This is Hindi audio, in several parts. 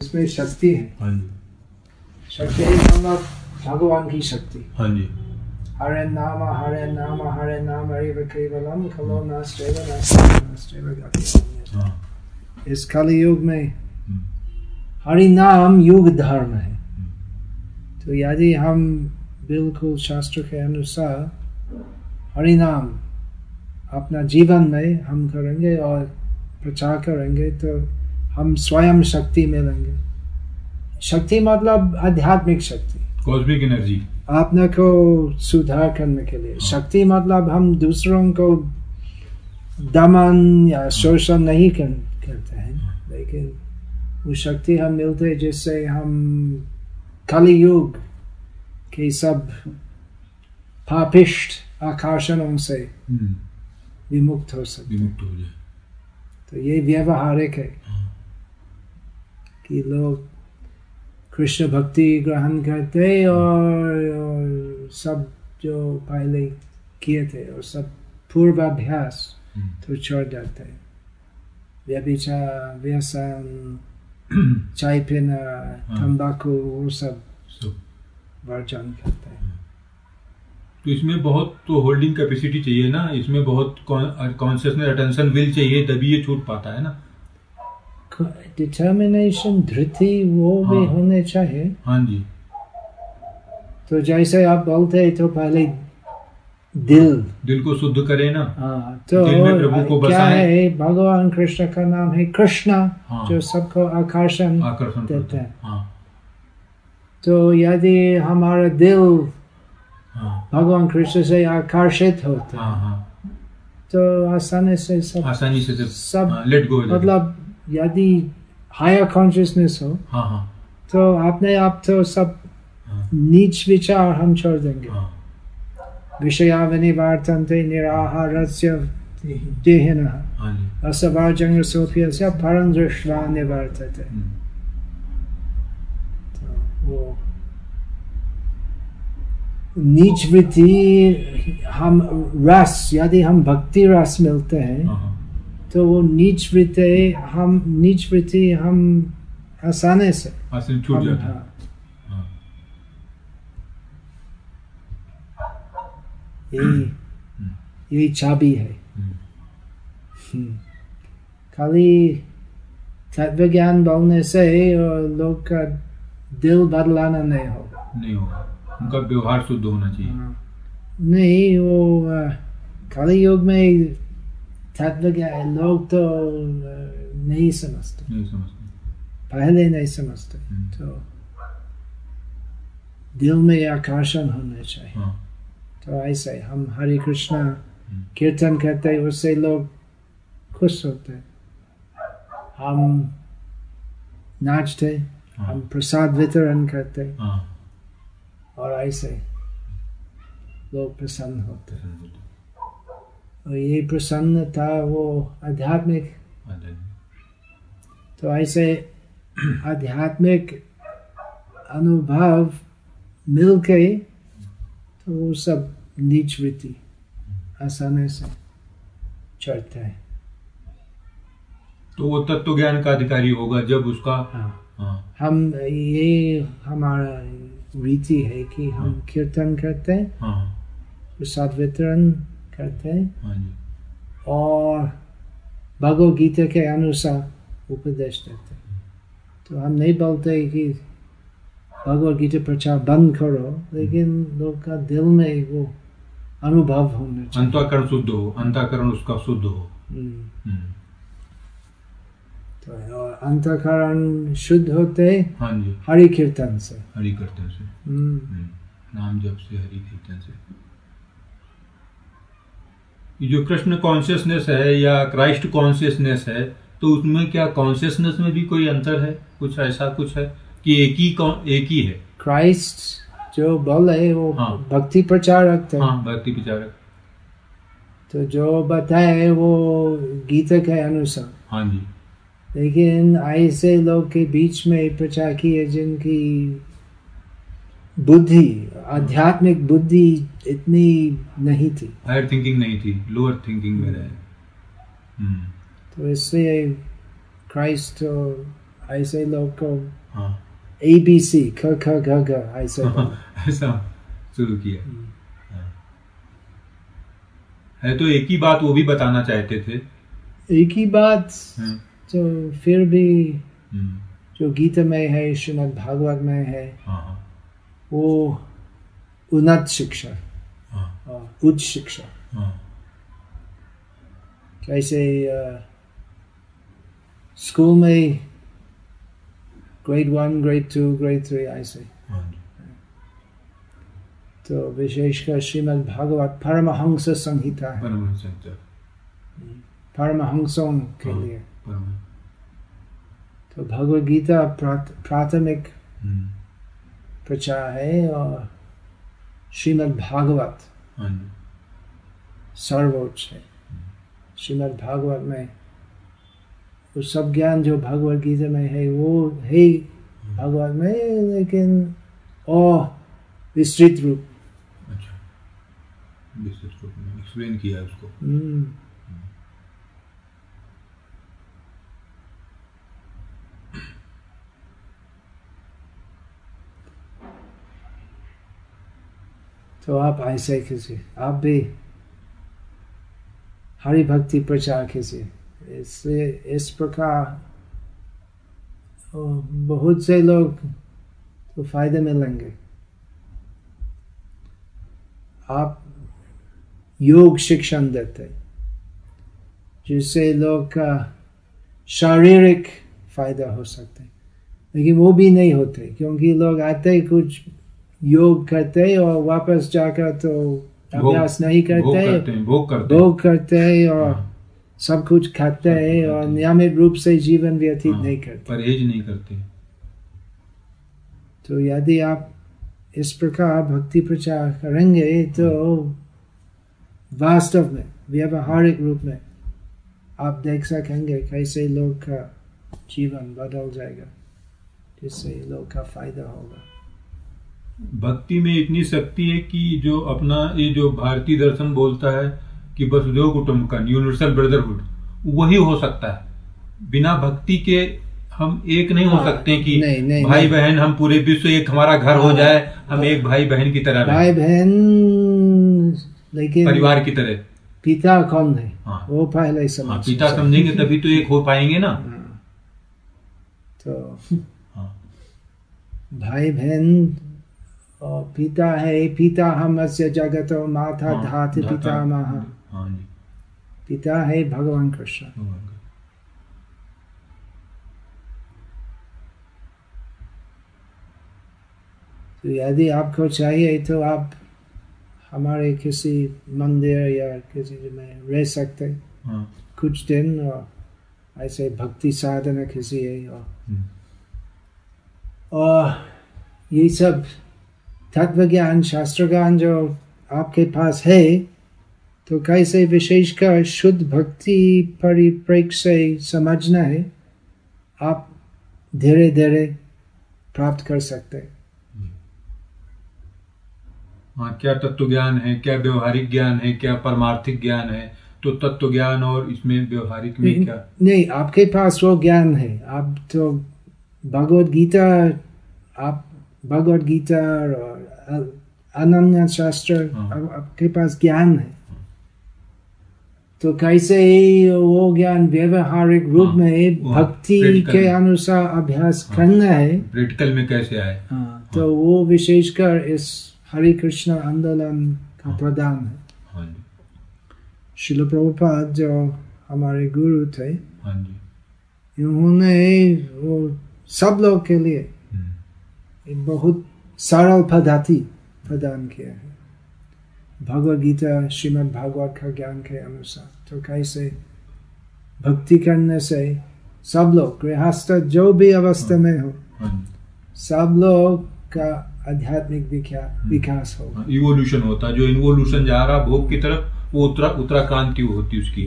इसमें शक्ति है। हाँ जी। शक्ति है मतलब भगवान की शक्ति। हाँ जी। हरे नाम हरे नाम हरे नाम हरे केवलम खलो हाँ। इस कलि युग में हम्म, हरि नाम युग धर्म है। हम्म, तो यदि हम बिल्कुल शास्त्र के अनुसार हरि नाम अपना जीवन में हम करेंगे और प्रचार करेंगे तो हम स्वयं शक्ति मिलेंगे शक्ति मतलब आध्यात्मिक शक्ति। Cosmic energy. अपने को सुधार करने के लिए। शक्ति मतलब हम दूसरों को दमन या शोषण नहीं कर, करते हैं। लेकिन वो शक्ति हम मिलते हैं जिससे हम कलि युग के सब पापिष्ट आकर्षणों से हम्म, विमुक्त हो सकते हैं। विमुक्त हो जाए। तो ये व्यवहारिक है। हाँ, कि लोग कृष्ण भक्ति ग्रहण करते और, और सब जो पहले किए थे और सब पूर्वाभ्यास हम्म, तो छोड़ देते हैं। व्यभिचार व्यसन चाय पीना तंबाकू वो सब सब। वर्जन करते हैं। तो इसमें बहुत तो होल्डिंग कैपेसिटी चाहिए ना इसमें बहुत कॉन्शियसनेस अटेंशन विल चाहिए तभी ये छूट पाता है ना। डिटर्मिनेशन धृति वो हाँ, भी हाँ। होने चाहिए हाँ जी। तो जैसे आप बोलते हैं तो पहले दिल। दिल को शुद्ध करे ना। हाँ तो दिल में प्रभु को क्या है भगवान कृष्ण का नाम है कृष्णा हाँ। जो सबको आकर्षण आकर्षण देते हैं। हाँ। तो यदि हमारा दिल हाँ। भगवान कृष्ण से आकर्षित होता हाँ है हाँ। तो आसानी से सब आसानी से सब लेट गो मतलब यदि हायर कॉन्शियसनेस हो हाँ हाँ। तो अपने आप तो सब हाँ। नीच विचार हम छोड़ देंगे। हाँ। विषया विनिवर्तन्ते निराहारस्य देहिनः। हाँ जी। रसभाजङ्गसोऽप्यस्य परं दृष्ट्वा निवर्तते। हम्म, तो वो नीच वृत्ति हम रस यदि हम भक्ति रस मिलते हैं हाँ हाँ। तो वो नीच वृत्ति हम नीच वृत्ति हम आसानी से छूट जाता है। हाँ, हाँ। यही यही चाबी है। हम्म, हम्म। खाली तत्व ज्ञान बोलने से और लोग का दिल बदलाना नहीं होगा। नहीं होगा। उनका व्यवहार शुद्ध होना चाहिए। हाँ। नहीं वो खाली योग में तत्व ज्ञान लोग तो नहीं समझते पहले नहीं समझते। तो दिल में आकर्षण होना चाहिए तो ऐसे हम हरे कृष्णा कीर्तन करते हैं उससे लोग खुश होते हैं हम नाचते हाँ हम प्रसाद वितरण करते हाँ और ऐसे लोग प्रसन्न होते हैं और ये प्रसन्न था वो आध्यात्मिक। तो ऐसे आध्यात्मिक अनुभव मिलके तो वो सब नीच वृत्ति आसानी से चढ़ते हैं। तो वो तत्व ज्ञान का अधिकारी होगा जब उसका हाँ। हाँ। हम ये हमारा रीति है कि हम हाँ। कीर्तन करते हैं हाँ। प्रसाद वितरण करते हैं। हाँ और भगवद गीता के अनुसार उपदेश देते हैं। तो हम नहीं बोलते कि भगवद गीता प्रचार बंद करो लेकिन लोग का दिल में वो अनुभव होना चाहिए। अंतःकरण शुद्ध हो अंतःकरण उसका शुद्ध हो। हम्म, हम्म, तो अंतकरण शुद्ध होते हाँ जी। हरि कीर्तन से। हरि कीर्तन से। हम्म, नाम जप से हरि कीर्तन से। जो कृष्ण कॉन्शियसनेस है या क्राइस्ट कॉन्शियसनेस है तो उसमें क्या कॉन्शियसनेस में भी कोई अंतर है? कुछ ऐसा कुछ है कि एक ही एक ही है? क्राइस्ट जो बोले वो हाँ। भक्ति प्रचारक थे हाँ भक्ति विचारक तो जो बताए वो गीता के अनुसार। हाँ जी। लेकिन ऐसे लोग के बीच में प्रचार किए जिनकी बुद्धि आध्यात्मिक बुद्धि इतनी नहीं थी। हायर थिंकिंग नहीं थी लोअर थिंकिंग में रहे। हम्म, तो इसलिए क्राइस्ट ऐसे लोग को हाँ। ए बी सी ख ख ग घ ऐसे ऐसा शुरू किया। हाँ। है तो एक ही बात वो भी बताना चाहते थे। एक ही बात हाँ, तो फिर भी हम्म, जो गीता में है श्रीमद् भागवत में है हाँ हाँ। वो उन्नत शिक्षा उच्च शिक्षा कैसे स्कूल में grade one grade two grade three ऐसे तो विशेषकर श्रीमद् भागवत परमहंस संहिता है परमहंसों के। लिए तो भगवद गीता प्राथमिक हम्म, प्रचार है और श्रीमद् भागवत हाँ सर्वोच्च है। श्रीमद् भागवत में वो सब ज्ञान जो भगवद गीता में है वो है भगवत में लेकिन और विस्तृत रूप। अच्छा। विस्तृत रूप में। एक्सप्लेन किया उसको। तो आप ऐसे किसी? आप भी हरि भक्ति प्रचार कीजिए इससे इस प्रकार बहुत से लोग तो फ़ायदे मिलेंगे। आप योग शिक्षण देते जिससे लोग का शारीरिक फ़ायदा हो सकते लेकिन वो भी नहीं होते, क्योंकि लोग आते ही कुछ योग करते और वापस जाकर तो अभ्यास नहीं करते करते हैं भोग करते हैं। भोग करते हैं और हाँ, सब कुछ खाते हैं और नियमित रूप से जीवन व्यतीत हाँ, नहीं करते। परहेज नहीं करते। तो यदि आप इस प्रकार भक्ति प्रचार करेंगे तो वास्तव में व्यवहारिक रूप में आप देख सकेंगे कैसे लोग का जीवन बदल जाएगा जिससे लोग का फ़ायदा होगा। भक्ति में इतनी शक्ति है कि जो अपना ये जो भारतीय दर्शन बोलता है कि वसुदेव कुटुंबकम यूनिवर्सल ब्रदरहुड वही हो सकता है बिना भक्ति के हम एक नहीं हाँ, हो हाँ, सकते कि नहीं, नहीं, भाई नहीं। बहन हम पूरे विश्व एक हमारा घर हाँ, हो हाँ, जाए हम हाँ। एक भाई बहन की तरह भाई बहन लेकिन परिवार की तरह पिता कौन है हाँ। वो पहले हाँ, समझ पिता समझेंगे तभी तो एक हो पाएँगे ना हाँ। तो हाँ, भाई बहन और पिता है पिता हमस्य जगत माता हाँ, धात पिता महा हाँ पिता है भगवान कृष्ण। तो यदि आपको चाहिए तो आप हमारे किसी मंदिर या किसी में रह सकते। हाँ। कुछ दिन और ऐसे भक्ति साधना किसी है और, हम्म, और ये सब तत्व ज्ञान शास्त्र ज्ञान जो आपके पास है तो कैसे विशेषकर शुद्ध भक्ति परिप्रेक्ष्य से समझना है आप धीरे धीरे प्राप्त कर सकते हैं हाँ क्या तत्व ज्ञान है क्या व्यवहारिक ज्ञान है क्या परमार्थिक ज्ञान है तो तत्व ज्ञान और इसमें व्यवहारिक में क्या नहीं आपके पास वो ज्ञान है आप तो भगवत गीता आप भगवत गीता और अनन्य शास्त्र हाँ। आपके पास ज्ञान है। तो कैसे वो ज्ञान व्यवहारिक रूप हाँ, में भक्ति के अनुसार अभ्यास हाँ। करना है। प्रैक्टिकल में कैसे आए? हाँ, तो वो विशेषकर इस हरे कृष्ण आंदोलन का प्रदान है। हाँ शिल प्रभुपाद जो हमारे गुरु थे हाँ उन्होंने वो सब लोग के लिए हम्म, बहुत सरल पद्धति प्रदान किया है भगवद गीता श्रीमद् भागवत का ज्ञान के अनुसार तो कैसे भक्ति करने से सब लोग गृहस्थ जो भी अवस्था में हो सब लोग का आध्यात्मिक विकास हाँ, इवोल्यूशन होता जो इवोल्यूशन जा रहा भोग की तरफ़ वो उत्तरा उत्तराक्रांति होती उसकी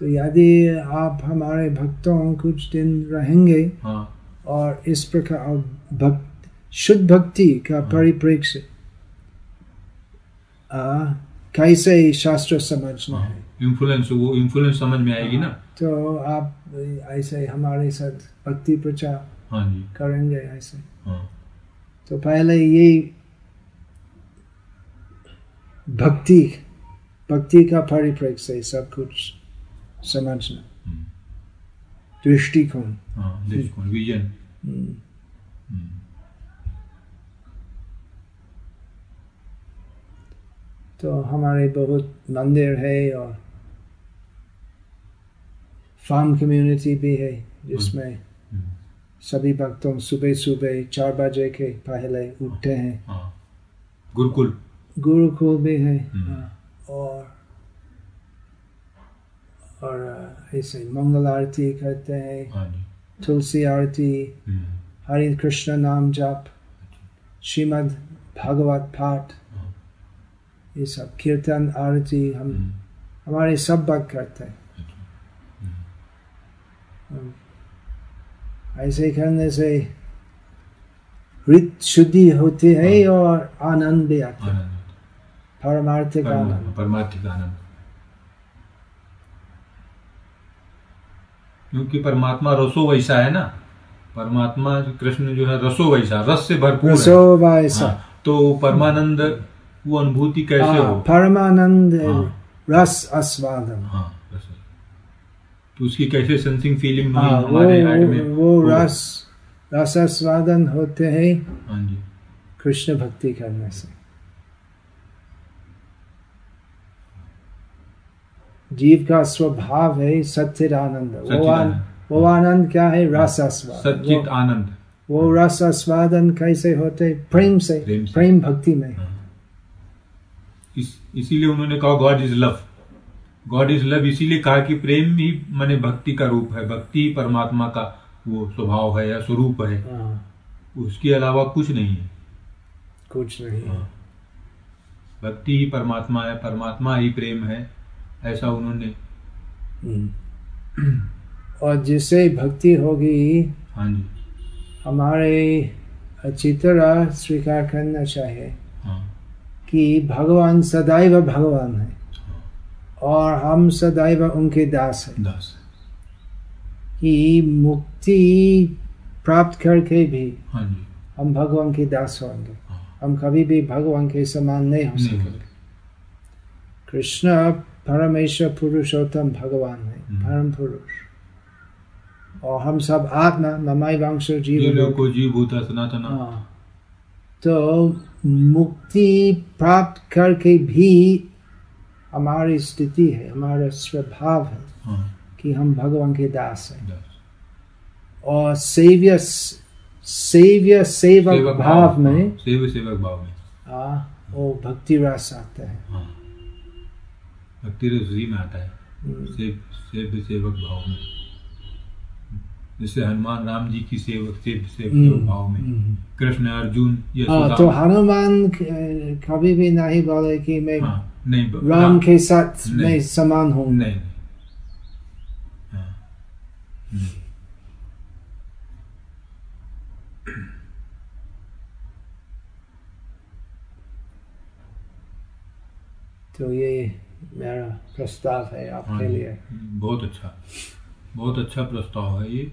तो यदि आप हमारे भक्तों कुछ दिन रहेंगे हाँ और इस प्रकार भक्त शुद्ध भक्ति का परिप्रेक्ष्य। कैसे शास्त्र समझना है? इन्फ्लुएंस वो इन्फ्लुएंस समझ में आएगी ना। तो आप ऐसे हमारे साथ भक्ति प्रचार हाँ जी। करेंगे ऐसे। हाँ। तो पहले ये भक्ति भक्ति का परिप्रेक्ष से सब कुछ समझना। हम्म, दृष्टिकोण। हाँ दृष्टिकोण विजन तो हमारे बहुत मंदिर है और फार्म कम्युनिटी भी है जिसमें हम्म, सभी भक्तों सुबह सुबह चार बजे के पहले उठते हैं। हाँ। गुरुकुल। गुरुकुल भी है। हम्म। हाँ, और और ऐसे मंगल आरती करते हैं। हाँ तुलसी आरती हम्म, हरे कृष्ण नाम जाप श्रीमद् भागवत पाठ। ये सब कीर्तन आरती हम हम्म, हमारे सब भक्त करते हैं। हम्म, ऐसे करने से रित शुद्धि होती है और आनंद भी आता है। परमार्थिक आनंद। परमार्थिक आनंद। क्योंकि परमात्मा रसो वैसा है ना? परमात्मा कृष्ण जो है रसो वैसा रस से भरपूर रसो वायसा हाँ, तो परमानंद वो अनुभूति कैसे हाँ, हो? परमानंद हाँ। रस आस्वादन। हाँ तो उसकी कैसे सेंसिंग फीलिंग हुई हाँ, वो हमारे हार्ट में? वो रस रस आस्वादन होते हैं हाँ जी। कृष्ण भक्ति करने से। जीव का स्वभाव है सच्चिद आनंद वो आन, वो आनंद क्या है? रस आस्वादन। सच्चित वो, आनंद वो रस आस्वादन कैसे होते? प्रेम से प्रेम से। प्रेम भक्ति में। हाँ। इस इसीलिए उन्होंने कहा God is love God is love इसीलिए कहा कि प्रेम ही माने भक्ति का रूप है। भक्ति ही परमात्मा का वो स्वभाव है या स्वरूप है। हाँ, उसके अलावा कुछ नहीं है। कुछ नहीं हाँ। भक्ति ही परमात्मा है परमात्मा ही प्रेम है ऐसा उन्होंने। हम्म। और जिससे भक्ति होगी हाँ जी। हमारे अच्छी तरह स्वीकार करना चाहिए। हाँ। कि भगवान सदैव भगवान है और हम सदैव उनके दास हैं। दास कि मुक्ति प्राप्त करके भी हाँ हम भगवान के दास होंगे। हाँ। हम कभी भी भगवान के समान नहीं हो सकेंगे। कृष्ण परमेश्वर पुरुषोत्तम भगवान है। हम्म। परम पुरुष। और हम सब आत्मा ममाई वंश जीवन को जीव भूता सनातना। हाँ। तो मुक्ति प्राप्त करके भी हमारी स्थिति है हमारा स्वभाव है हाँ। कि हम भगवान के दास हैं। और सेव्य सेव्य सेवक भाव में हाँ, सेव सेवक भाव में। आ, वो भक्ति रस आता है। हाँ। भक्ति रस उसी में आता है। हम्म, सेव सेवक भाव में। जैसे हनुमान राम जी की सेवक सेव सेवक हम्म, भाव में। हम्म। कृष्ण अर्जुन ये हाँ तो हनुमान कभी भी नहीं बोले कि मैं हाँ नहीं राम हाँ, के साथ नहीं। मैं समान हूँ। नहीं नहीं। हाँ, नहीं। तो ये मेरा प्रस्ताव है हाँ आपके जी, लिए। बहुत अच्छा। बहुत अच्छा प्रस्ताव है ये।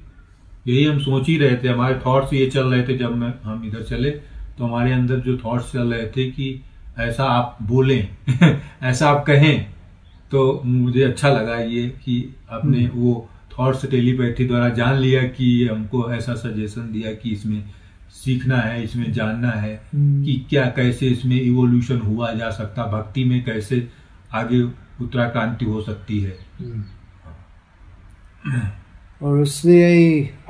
यही हम सोच ही रहे थे हमारे थॉट्स ये चल रहे थे जब मैं हम इधर चले तो हमारे अंदर जो थॉट्स चल रहे थे कि ऐसा आप बोलें ऐसा आप कहें तो मुझे अच्छा लगा ये कि आपने वो थॉट्स टेलीपैथी द्वारा जान लिया कि हमको ऐसा सजेशन दिया कि इसमें सीखना है इसमें जानना है हम्म। कि क्या कैसे इसमें इवोल्यूशन हुआ जा सकता भक्ति में कैसे आगे उत्तराक्रांति हो सकती है हम्म। और इसलिए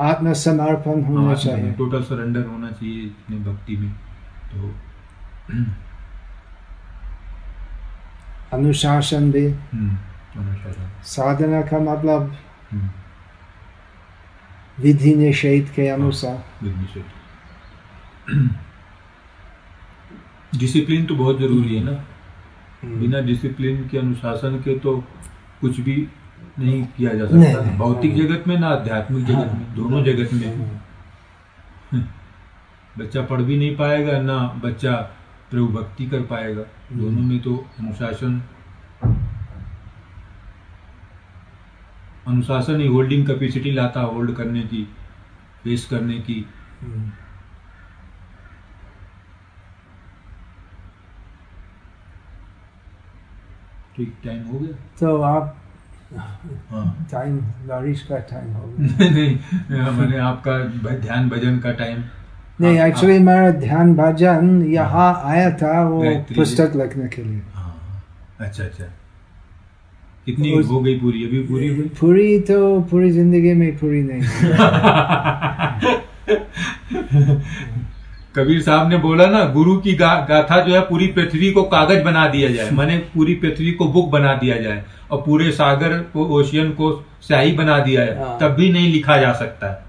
आत्मसमर्पण होना चाहिए। टोटल सरेंडर होना चाहिए अपनी भक्ति में तो अनुशासन भी। हम्म, अनुशासन। साधना का मतलब हम्म, विधि निषेध के अनुसार। डिसिप्लिन तो बहुत ज़रूरी है ना? बिना डिसिप्लिन के अनुशासन के तो कुछ भी नहीं किया जा सकता। भौतिक हाँ। जगत में ना आध्यात्मिक जगत में दोनों जगत में। हम्म। बच्चा पढ़ भी नहीं पाएगा ना बच्चा प्रभु भक्ति कर पाएगा। दोनों में तो अनुशासन अनुशासन ही होल्डिंग कैपेसिटी लाता होल्ड करने की फेस करने की। ठीक टाइम हो गया। तो आप हाँ टाइम बारिश का टाइम हो गया। नहीं मैंने आपका ध्यान भजन का टाइम नहीं एक्चुअली मेरा ध्यान भजन यहाँ आया था वो पुस्तक लिखने के लिए। हाँ अच्छा अच्छा। कितनी हो गई पूरी? अभी पूरी हुई? पूरी तो पूरी ज़िंदगी में पूरी नहीं कबीर साहब ने बोला ना गुरु की गा, गाथा जो है पूरी पृथ्वी को कागज़ बना दिया जाए माने पूरी पृथ्वी को बुक बना दिया जाए और पूरे सागर को ओशियन को स्याही बना दिया हाँ। जाए तब भी नहीं लिखा जा सकता।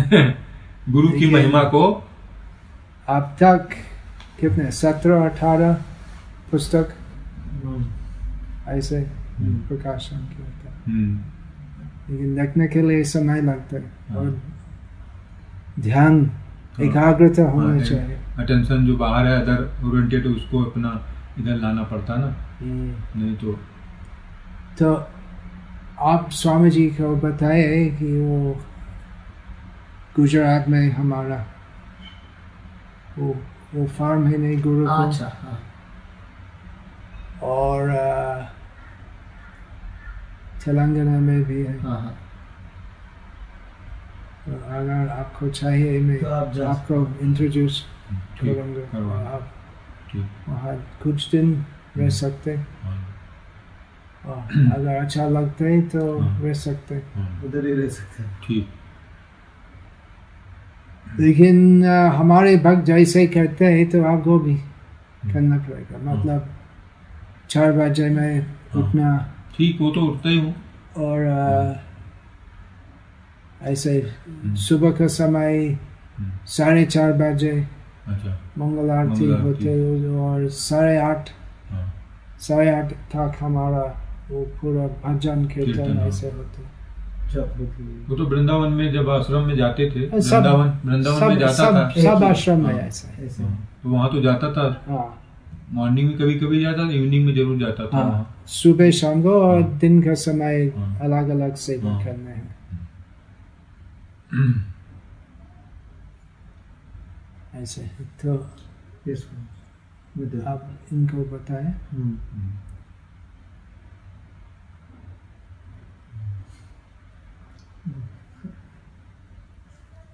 है गुरु की महिमा को अब तक कितने सत्रह अठारह पुस्तक? ऐसे प्रकाशन किया था। हम्म, लेकिन लिखने के लिए समय लगता है। हाँ। और ध्यान एकाग्रता होना हाँ, चाहिए। अटेंशन जो बाहर है अदर ओरिएंटेड उसको अपना इधर लाना पड़ता ना। हम्म। नहीं तो तो आप स्वामी जी को बताए कि वो गुजरात में हमारा वो वो फार्म है नहीं गुरु को? अच्छा हाँ। और तेलंगाना में भी है। हाँ हाँ। तो अगर आपको चाहिए मैं तो आप आपको इंट्रोड्यूस करूँगा। आप वहाँ कुछ दिन रह सकते हैं। हाँ, अगर अच्छा लगता है तो हाँ। रह सकते हैं। उधर ही रह सकते हैं। ठीक। लेकिन हमारे भक्त जैसे करते हैं तो आपको भी करना पड़ेगा। मतलब चार बजे में। उठना ठीक वो तो उठता ही हूँ। और ऐसे सुबह का समय साढ़े चार बजे अच्छा मंगल आरती। होते हैं और साढ़े आठ साढ़े आठ तक हमारा वो पूरा भजन कीर्तन। ऐसे होते। वो तो वृंदावन में जब आश्रम में जाते थे वृंदावन वृंदावन में जाता सब, था सब आश्रम में हाँ। ऐसा है तो वहाँ तो जाता था हाँ मॉर्निंग में कभी कभी जाता था इवनिंग में ज़रूर जाता था सुबह शाम को और। दिन का समय। अलग अलग से। करने हैं ऐसे तो Yes, आप इनको बताएँ। हम्म,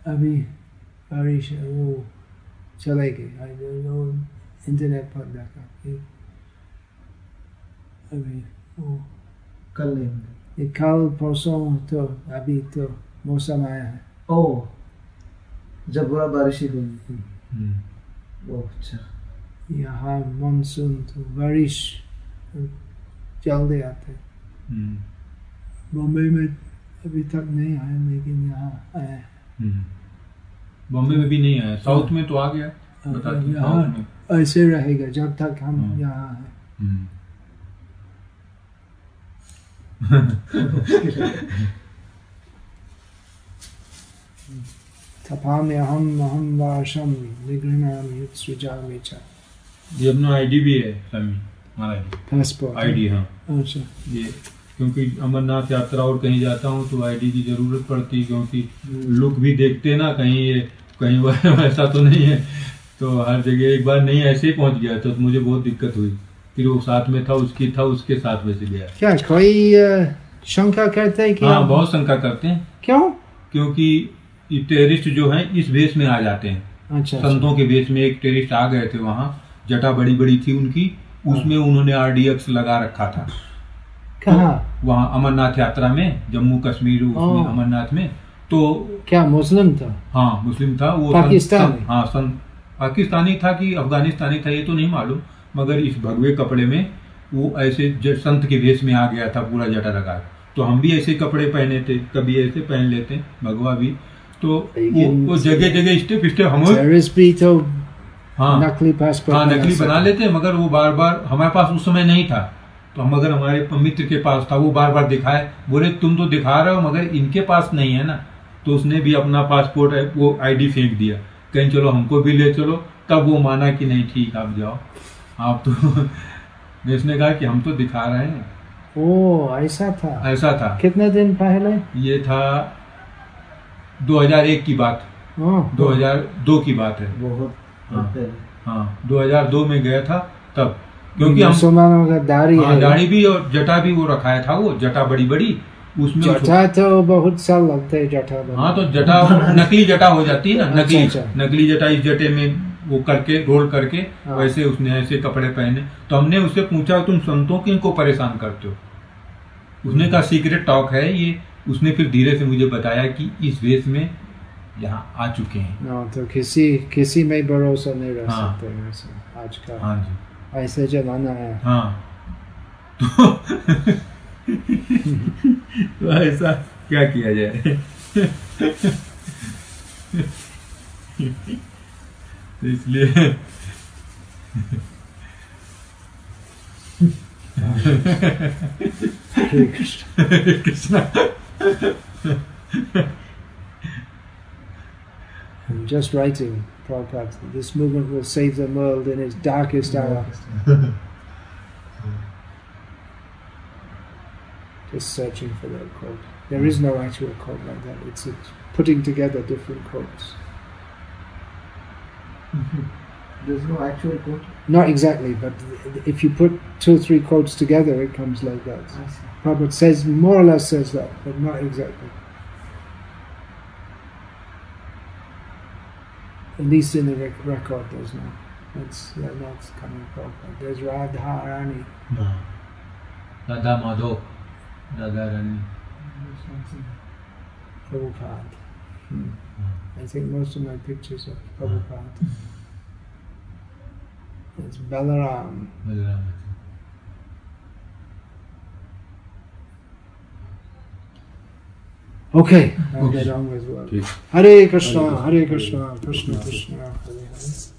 अभी बारिश वो डोंट नो इंटरनेट पर देखा कि अभी वो कल नहीं कल परसों तो अभी तो मौसम आया है। ओ जब बुरा बारिश ही होगी हम्म, ओ अच्छा। यहाँ मानसून तो बारिश जल्दी आते। हम्म, बॉम्बे में अभी तक नहीं आया लेकिन यहाँ आया। है। हम्म। बॉम्बे में भी नहीं आया। साउथ में तो आ गया। बता में। यहाँ ऐसे रहेगा जब तक हम हाँ। यहाँ हैं। हम्म, तपाम्यहं महं वाशं निगृह्णामि युत्सृजामि च। ये अपना आईडी भी है स्वामी महाराज पासपोर्ट आईडी हाँ। अच्छा। ये क्योंकि अमरनाथ यात्रा और कहीं जाता हूँ तो आईडी की ज़रूरत पड़ती है क्योंकि लुक भी देखते ना कहीं ये कहीं वैसा तो नहीं है। तो हर जगह एक बार नहीं ऐसे ही पहुँच गया तो मुझे बहुत दिक्कत हुई। फिर वो साथ में था उसकी था उसके साथ में से गया। क्या कोई शंका करते हैं कि हाँ बहुत शंका करते हैं। क्यों? क्योंकि टेररिस्ट जो हैं इस भेष में आ जाते हैं। अच्छा अच्छा। संतों के भेष में एक टेररिस्ट आ गए थे वहाँ। जटा बड़ी बड़ी थी उनकी। उसमें उन्होंने आरडीएक्स लगा रखा था। कहाँ? वहाँ अमरनाथ यात्रा में जम्मू कश्मीर उसमें अमरनाथ में। तो क्या मुस्लिम था? हाँ मुस्लिम था। वो पाकिस्तानी? हाँ सन पाकिस्तानी था कि अफगानिस्तानी था ये तो नहीं मालूम। मगर इस भगवे कपड़े में वो ऐसे संत के भेष में आ गया था पूरा जटा लगा। तो हम भी ऐसे कपड़े पहने थे कभी ऐसे पहन लेते। भगवा भी तो वो, वो जगह जगह स्टेप स्टेप हम भी तो हाँ। नकली पासपोर्ट हाँ नकली बना लेते हैं मगर वो बार बार हमारे पास उस समय नहीं था। तो हम अगर हमारे मित्र के पास था वो बार बार दिखाए बोले तुम तो दिखा रहे हो मगर इनके पास नहीं है ना? तो उसने भी अपना पासपोर्ट वो आईडी फेंक दिया। कहीं चलो हमको भी ले चलो। तब वो माना कि नहीं ठीक आप जाओ। आप तो उसने कहा कि हम तो दिखा रहे हैं। ओ ऐसा था। ऐसा था। कितने दिन पहले? ये था 2001 की बात ओह, 2002 की बात है। बहुत हाँ। हाँ 2002 में गया था तब क्योंकि हम का दाढ़ी हाँ, दाढ़ी भी और जटा भी वो रखाया था वो जटा बड़ी बड़ी उसमें जटा तो बहुत साल लगते है जटा हाँ तो जटा नकली जटा हो जाती है ना अच्छा, नकली अच्छा। नकली जटा इस जटे में वो करके रोल करके हाँ। वैसे उसने ऐसे कपड़े पहने। तो हमने उससे पूछा तुम संतों की इनको परेशान करते हो? उसने कहा सीक्रेट टॉक है ये उसने फिर धीरे से मुझे बताया कि इस वेश में यहाँ आ चुके हैं। हाँ, तो किसी किसी में भरोसा नहीं रह हाँ। सकते आज का। हाँ जी। ऐसे जमाना है। हाँ। तो, तो ऐसा क्या किया जाए? तो इसलिए हरे Krishna. Krishna. I'm just writing, Prabhupada, this movement will save the world in its darkest hour. Just searching for that quote. There is no actual quote like that. It's, it's putting together different quotes. There's no actual quote? Not exactly, but if you put two or three quotes together, it comes like that. I. Prabhupada says, more or less says that, but not exactly. At least in the rec- record, there's no. That's, that, that's coming from. There's Radharani. No. Radha Madho. Radharani. Prabhupada. Hmm. hmm. I think most of my pictures are Prabhupada. Hmm. It's Balaram. Balaram. Okay. okay. okay. Well. Hare Krishna, Hare Krishna, Krishna Krishna, Hare Hare.